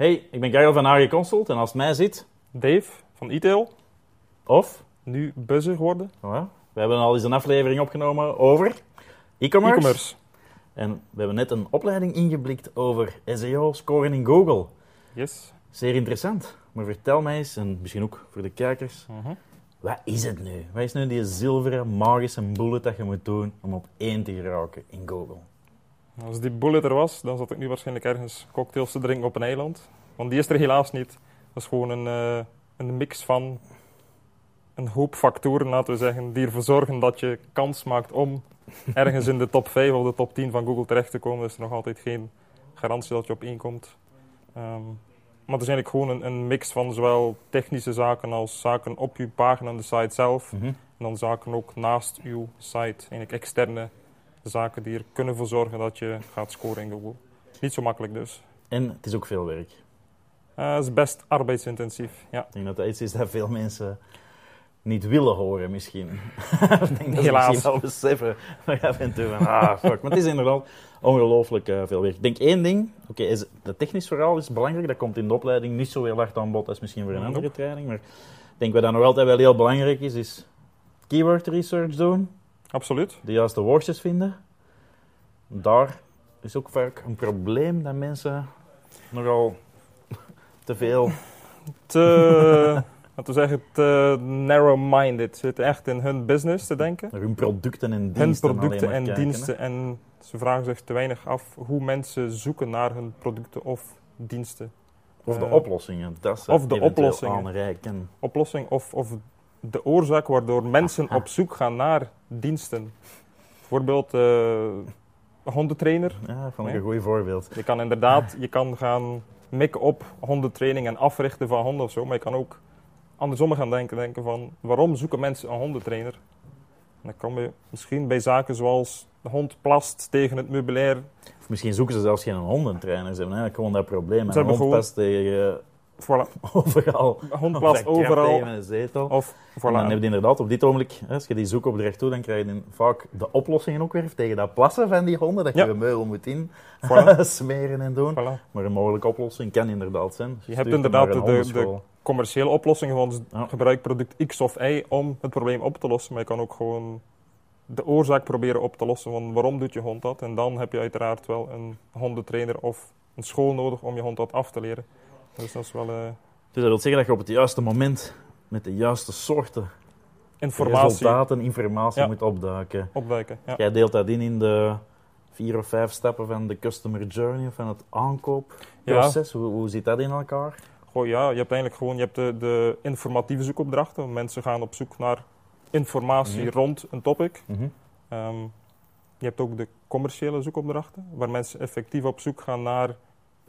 Hey, ik ben Karel van AG Consult en als het mij zit, Dave van e-tail, of, nu buzzer geworden. ja, we hebben al eens een aflevering opgenomen over e-commerce. E-commerce. En we hebben net een opleiding ingeblikt over SEO scoren in Google. Yes. Zeer interessant. Maar vertel mij eens, en misschien ook voor de kijkers, Mhm. wat is het nu? Wat is nu die zilveren magische bullet dat je moet doen om op één te geraken in Google? Als die bullet er was, dan zat ik nu waarschijnlijk ergens cocktails te drinken op een eiland. Want die is er helaas niet. Dat is gewoon een, eh, een mix van een hoop factoren, laten we zeggen, die ervoor zorgen dat je kans maakt om ergens in de top 5 of de top 10 van Google terecht te komen. Dus er is nog altijd geen garantie dat je op één komt. Ehm, maar het is eigenlijk gewoon een, een mix van zowel technische zaken als zaken op je pagina en de site zelf. Mhm. En dan zaken ook naast uw site, eigenlijk externe zaken die er kunnen voor zorgen dat je gaat scoren in Google. Niet zo makkelijk dus. En het is ook veel werk. Eh, Het is best arbeidsintensief, ja. Ik denk dat dat iets is dat veel mensen niet willen horen, misschien. ik denk dat Helaas. misschien wel beseffen. Maar af en toe van, ah, fuck. Maar het is inderdaad ongelooflijk eh, veel werk. Ik denk één ding, oké, is het technisch verhaal is belangrijk. Dat komt in de opleiding niet zo heel hard aan bod als misschien voor een andere training. Maar ik denk wat dan nog altijd wel heel belangrijk is, is keyword research doen. Absoluut. De juiste woordjes vinden. Daar is ook vaak een probleem dat mensen nogal te veel Te, laten we zeggen, te narrow-minded. Ze zitten echt in hun business te denken. hun producten en Hun diensten alleen producten en kijken, hè. diensten. En ze vragen zich te weinig af hoe mensen zoeken naar hun producten of diensten. Of de Eh, oplossingen. Dat ze of de oplossingen. aanreiken. Oplossing of, of de oorzaak waardoor mensen Aha. op zoek gaan naar diensten. Bijvoorbeeld eh hondentrainer. Ja, vond ik een goed voorbeeld. Je kan inderdaad je kan gaan mikken op hondentraining en africhten van honden of zo. Maar je kan ook andersom gaan denken, denken van waarom zoeken mensen een hondentrainer? En dan kom je misschien bij zaken zoals de hond plast tegen het meubilair. Of misschien zoeken ze zelfs geen hondentrainer. Ze hebben eigenlijk gewoon dat probleem. En Ze een hond gewoon- past tegen Voilà. overal. Een hond Of plast dat krabt overal. tegen een zetel. Of En dan heb je inderdaad op dit ogenblik, als je die zoekopdracht doet, dan krijg je vaak de oplossingen ook weer tegen dat plassen van die honden. Dat je Ja. je meul moet in Voilà. smeren en doen. Voilà. Maar een mogelijke oplossing kan inderdaad zijn. Je hebt inderdaad een de- de-. Commerciële oplossingen van Ja. gebruik product X of Y om het probleem op te lossen. Maar je kan ook gewoon de oorzaak proberen op te lossen van waarom doet je hond dat. En dan heb je uiteraard wel een hondentrainer of een school nodig om je hond dat af te leren. Dus dat is wel eh, Dus dat wil zeggen dat je op het juiste moment met de juiste soorten informatie resultaten, informatie Ja. moet opduiken. opduiken. Ja. Jij deelt dat in in de vier of vijf stappen van de customer journey of van het aankoopproces. Hoe, hoe zit dat in elkaar? Goh, ja, je hebt eigenlijk gewoon je hebt de, de informatieve zoekopdrachten. Mensen gaan op zoek naar informatie Mhm. rond een topic. Ehm, je hebt ook de commerciële zoekopdrachten, waar mensen effectief op zoek gaan naar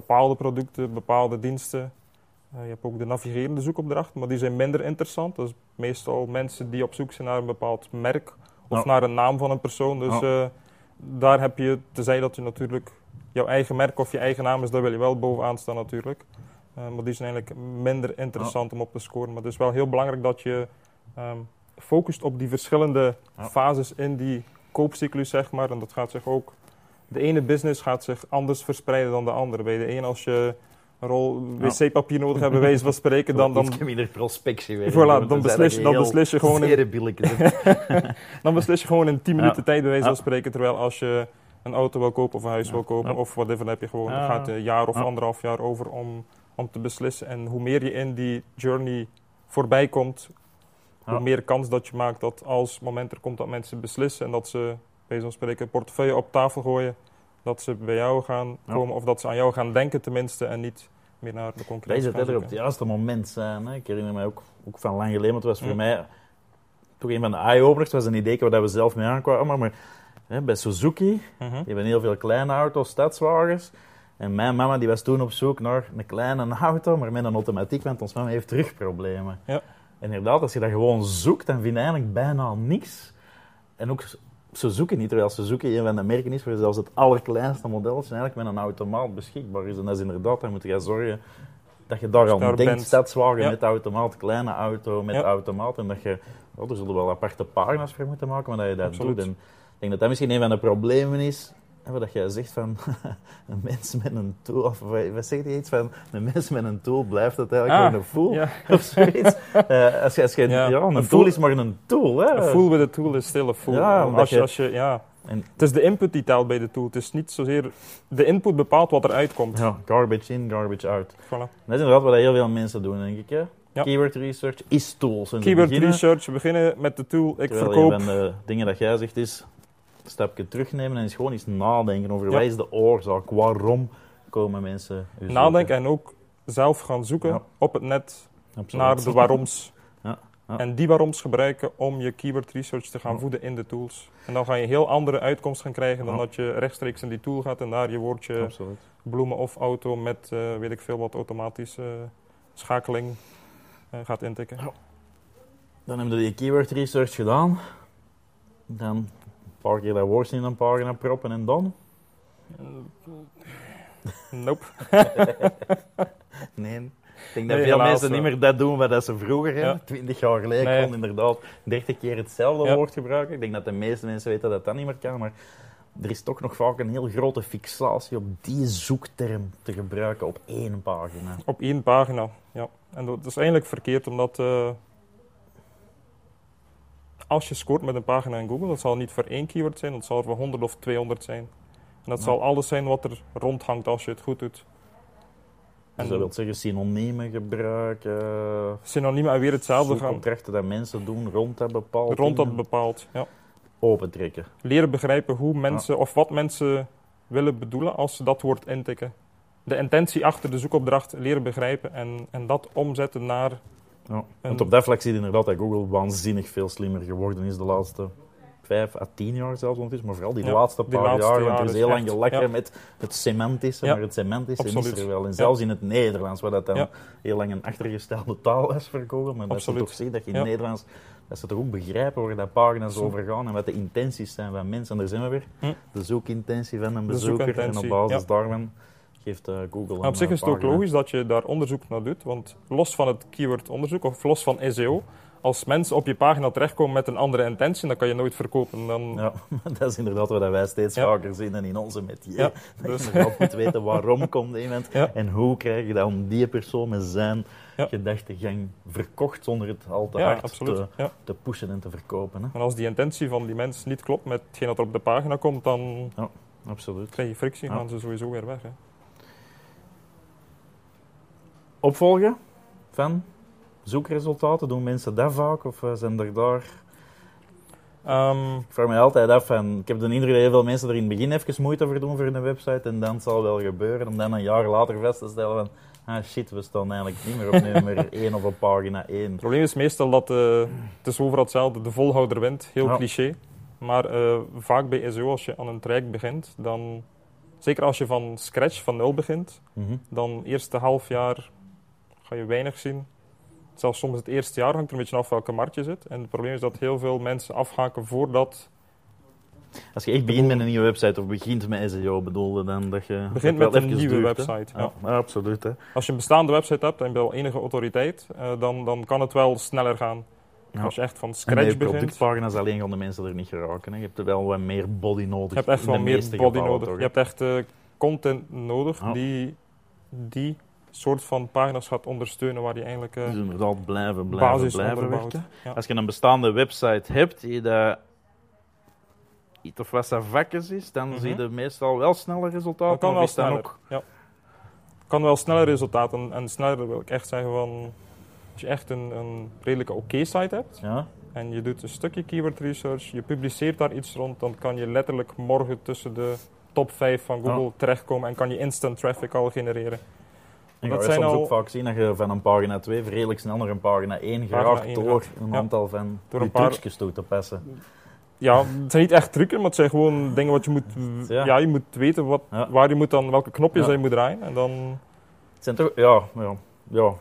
bepaalde producten, bepaalde diensten. Eh, je hebt ook de navigerende zoekopdrachten, maar die zijn minder interessant. Dat is meestal mensen die op zoek zijn naar een bepaald merk of naar een naam van een persoon. Dus eh, daar heb je, tenzij dat je natuurlijk jouw eigen merk of je eigen naam is, daar wil je wel bovenaan staan natuurlijk. Eh, maar die zijn eigenlijk minder interessant om op te scoren. Maar het is wel heel belangrijk dat je ehm, focust op die verschillende fases in die koopcyclus, zeg maar. En dat gaat zich ook... De ene business gaat zich anders verspreiden dan de andere. Bij de ene, als je een rol Ja. wc-papier nodig hebt, bij wijze van spreken, dan, dan, heb je er prospectie weer. Voilà, dan beslis je- dan beslis je gewoon in- dan beslis je gewoon in 10 Ja. minuten tijd, bij wijze van spreken. Terwijl als je een auto wil kopen of een huis wil kopen of whatever, dan heb je gewoon, gaat een jaar of anderhalf jaar over om, om te beslissen. En hoe meer je in die journey voorbij komt, hoe meer kans dat je maakt dat als moment er komt dat mensen beslissen en dat ze, bij van spreken, portefeuille op tafel gooien, dat ze bij jou gaan Ja. komen of dat ze aan jou gaan denken tenminste en niet meer naar de concurrentie gaan er op het juiste moment zijn. Hè. Ik herinner me ook, ook van lang geleden, want het was voor mij toch een van de eye-openers. Het was een idee waar we zelf mee aankwamen. Maar hè, bij Suzuki, Mhm. die hebben heel veel kleine auto's, stadswagens. En mijn mama die was toen op zoek naar een kleine auto, maar met een automatiek, want ons mama heeft rugproblemen. Ja. En inderdaad, als je dat gewoon zoekt, dan vind je eigenlijk bijna niks. En ook Suzuki niet, terwijl Suzuki een van de merken is waar zelfs het allerkleinste modelletje eigenlijk met een automaat beschikbaar is. En dat is inderdaad, dan moet je zorgen dat je daar daar denkt, bent. stadswagen Ja. met automaat, kleine auto met Ja. automaat. En dat je, oh, er zullen wel aparte pagina's voor moeten maken, maar dat je dat Absoluut. doet. En ik denk dat dat misschien een van de problemen is Wat dat jij zegt van een mens met een tool, of wat wat zeg je iets van een mens met een tool blijft het eigenlijk Ah, gewoon een fool Ja. of zoiets. Eh, als je, als je, ja. Ja. een Een tool is maar een tool, hè? Een fool with a tool is still a fool. Ja, als je, als je, ja. En- Het is de input die telt bij de tool. Het is niet zozeer... De input bepaalt wat eruit komt. Ja, garbage in, garbage out. Voilà. Dat is inderdaad wat heel veel mensen doen, denk ik. Hè? Ja. Keyword research is tools. En Keyword beginnen, research, we beginnen met de tool. Ik verkoop... een van de dingen dat jij zegt is een stapje terugnemen en eens gewoon eens nadenken over Ja. wat is de oorzaak, waarom komen mensen. Nadenken en ook zelf gaan zoeken Ja. op het net Absoluut. naar de waaroms. Ja, ja. En die waaroms gebruiken om je keyword research te gaan voeden in de tools. En dan ga je heel andere uitkomsten gaan krijgen dan dat je rechtstreeks in die tool gaat en daar je woordje Absoluut. bloemen of auto met eh, weet ik veel wat automatische schakeling eh, gaat intikken. Dan hebben we die keyword research gedaan. Dan paar keer dat woord in een pagina proppen en dan? Nope. Nee. Ik denk dat Nee, veel mensen niet meer dat doen wat dat ze vroeger hebben. Twintig jaar geleden Nee. kon inderdaad dertig keer hetzelfde Ja. woord gebruiken. Ik denk dat de meeste mensen weten dat dat niet meer kan, maar er is toch nog vaak een heel grote fixatie op die zoekterm te gebruiken op één pagina. Op één pagina, ja. En dat is eigenlijk verkeerd, omdat eh, als je scoort met een pagina in Google, dat zal niet voor één keyword zijn, dat zal voor 100 of 200 zijn. En dat Ja. zal alles zijn wat er rondhangt als je het goed doet. Dus En dat wil zeggen synoniemen gebruiken, synoniemen en weer hetzelfde gaan contracten dat mensen doen rond dat bepaald rond dat bepaald. Ja. opentrekken. Leren begrijpen hoe mensen, of wat mensen willen bedoelen als ze dat woord intikken. De intentie achter de zoekopdracht leren begrijpen en, en dat omzetten naar Ja. En- Want op dat vlak zie je inderdaad dat Google waanzinnig veel slimmer geworden is de laatste vijf à tien jaar zelfs ondertussen. Maar vooral die Ja, laatste die paar laatste jaar, want er is is heel lang gelachen ja. met het semantische, Ja, maar het semantische is absoluut. er wel. En zelfs in het Nederlands, waar dat dan heel lang een achtergestelde taal is voor Google, maar dat ze toch zien dat je in het Nederlands, dat ze toch ook begrijpen waar dat pagina's Zo. over gaan en wat de intenties zijn van mensen. En daar zijn we weer. Hm. De zoekintentie van een bezoeker. En op basis daarvan geeft eh, Google een Maar op zich eh, is het ook logisch dat je daar onderzoek naar doet, want los van het keywordonderzoek of los van SEO, als mensen op je pagina terechtkomen met een andere intentie, dan kan je nooit verkopen. Dan, Ja, dat is inderdaad wat wij steeds Ja. vaker zien en in onze metier. Ja, Dat dus- je inderdaad moet weten waarom komt iemand Ja. en hoe krijg je dat om die persoon met zijn Ja. gedachtegang verkocht zonder het al te hard te, Ja. te pushen en te verkopen. Hè? En als die intentie van die mens niet klopt met hetgeen dat er op de pagina komt, dan Absoluut. krijg je frictie en gaan ze sowieso weer weg. Hè. Opvolgen van zoekresultaten, doen mensen dat vaak of eh, zijn er daar... Ehm, Ik vraag me altijd af, van, ik heb de indruk dat heel veel mensen er in het begin even moeite voor doen voor een website en dan zal het wel gebeuren om dan een jaar later vast te stellen van ah shit, we staan eigenlijk niet meer op nummer 1 of op pagina 1. het probleem is meestal dat eh, het is overal hetzelfde, de volhouder wint, heel Ja. cliché. Maar eh, vaak bij SEO, als je aan een traject begint, dan, zeker als je van scratch, van nul begint, Mhm. dan eerste half jaar ga je weinig zien. Zelfs soms het eerste jaar hangt er een beetje af welke markt je zit. En het probleem is dat heel veel mensen afhaken voordat Als je echt begint met een nieuwe website of begint met SEO, bedoelde dan dat je... begint met wel een nieuwe duurt, website. Ja, Ja. ja, absoluut. Hè. Als je een bestaande website hebt en je wel enige autoriteit, eh, dan, dan kan het wel sneller gaan. Ja. Als je echt van scratch bij begint, productpagina's alleen gaan de mensen er niet geraken. Hè. Je hebt er wel wat meer body nodig. je hebt echt wel meer body nodig. toch, Je hebt echt eh, content nodig die die soort van pagina's gaat ondersteunen waar je eigenlijk eh, Dus inderdaad blijven, blijven, basis blijven werken. Ja. Als je een bestaande website hebt die dat iets of wat vakjes is, dan Mhm. zie je meestal wel sneller resultaten. Dat kan wel sneller. ook- Ja. Kan wel sneller resultaten. En sneller wil ik echt zeggen van... Als je echt een, een redelijke oké site hebt Ja, en je doet een stukje keyword research, je publiceert daar iets rond, dan kan je letterlijk morgen tussen de top 5 van Google terechtkomen en kan je instant traffic al genereren. Ik Dat soms al- ook vaak zien dat je van een pagina 2 redelijk snel naar een pagina 1 Pagina geraakt 1 door een Ja. aantal van Door die een paar- trucjes toe te passen. Ja, het zijn niet echt trucken, maar het zijn gewoon dingen wat je moet... Ja. Ja, je moet weten wat, Ja. waar je moet dan, welke knopjes je moet draaien. En dan... Het zijn toch, ja, ja, ja.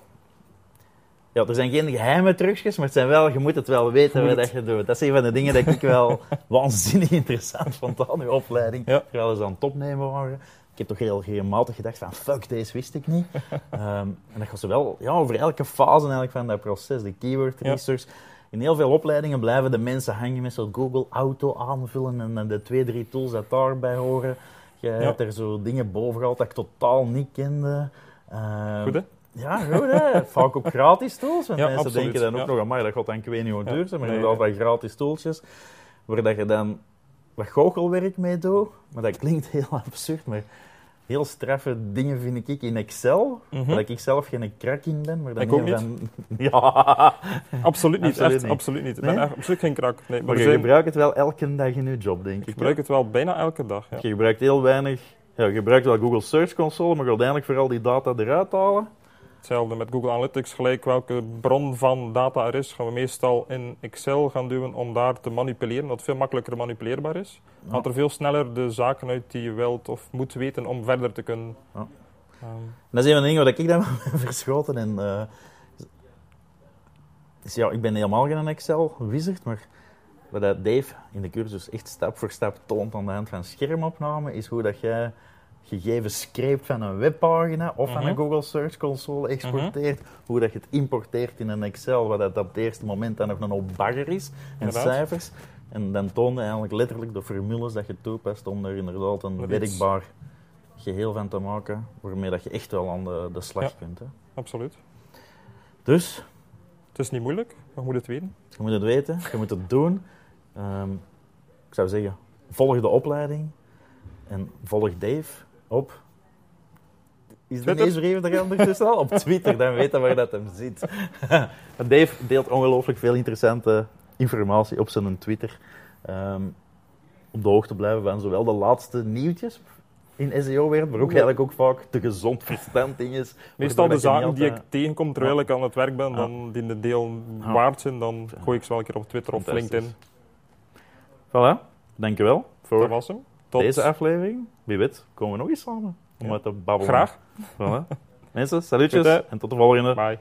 Ja, er zijn geen geheime trucjes, maar het zijn wel, je moet het wel weten Je wat dat je doet. Dat is een van de dingen dat ik wel waanzinnig interessant vond aan uw opleiding. Ja. Terwijl ze aan het opnemen waren. Ik heb toch heel regelmatig gedacht van, fuck, deze wist ik niet. Ehm, en dat gaat wel ja, over elke fase eigenlijk van dat proces, de keyword Ja. research. In heel veel opleidingen blijven de mensen hangen met zo'n Google Auto aanvullen en de twee, drie tools dat daarbij horen. Ja. hebt er zo dingen boven gehaald dat ik totaal niet kende. Ehm, Goed, hè? Ja, goed hè. Vaak ook gratis tools. Ja, mensen absoluut, denken dan ook nog, amai, dat gaat dan ik weet niet hoe duur zijn, maar Nee, inderdaad nee. wat gratis tooltjes, waar dat je dan wat goochelwerk mee doet. Maar dat klinkt heel absurd, maar heel straffe dingen vind ik in Excel, Mhm. dat ik zelf geen krak in ben. Maar dan Ik ook van- Ja, Absoluut niet, Absoluut echt, niet. absoluut niet. Ik Nee? ben echt absoluut geen krak. Nee, maar maar je gebruikt het wel elke dag in je job, denk ik. ik gebruik het wel bijna elke dag. Ja. Je gebruikt heel weinig... Ja, je gebruikt wel Google Search Console, maar uiteindelijk vooral die data eruit halen. Hetzelfde met Google Analytics, gelijk welke bron van data er is, gaan we meestal in Excel gaan duwen om daar te manipuleren, wat veel makkelijker manipuleerbaar is. Ja. Haalt er veel sneller de zaken uit die je wilt of moet weten om verder te kunnen. Ja. Ehm, Dat is een van de dingen waar ik dan ben verschoten. En, eh, dus ja, ik ben helemaal geen Excel-wizard, maar wat Dave in de cursus echt stap voor stap toont aan de hand van schermopname, is hoe dat jij gegevens scrapt van een webpagina of van Mhm. een Google Search Console exporteert, hoe dat je het importeert in een Excel, wat dat op het eerste moment dan nog een hoop bagger is, en Inderdaad. cijfers. En dan toonde eigenlijk letterlijk de formules dat je toepast om er inderdaad een Dat werkbaar geheel van te maken, waarmee dat je echt wel aan de, de slag Ja. kunt. Hè. absoluut. Dus, Het is niet moeilijk, maar je moet het weten. je moet het weten, je moet het doen. Ehm, ik zou zeggen, volg de opleiding en volg Dave op... Is de Twitter? leesbrief er ondertussen al? Op Twitter, dan weten waar dat hem zit. Dave deelt ongelooflijk veel interessante informatie op zijn Twitter. Ehm, op de hoogte blijven van zowel de laatste nieuwtjes in SEO-wereld, maar ook Ja. eigenlijk ook vaak de gezond verstand dinges. Meestal de zaken die ik tegenkom terwijl Ja. ik aan het werk ben, dan die de deel Ja. waard zijn, dan gooi ik ze wel een keer op Twitter of. LinkedIn. Voilà, dankjewel voor Dat was hem. Tot deze aflevering. Wie weet, komen we nog eens samen om Ja. te babbelen. graag. Voilà. Mensen, salutjes Goed, en tot de volgende. Bye.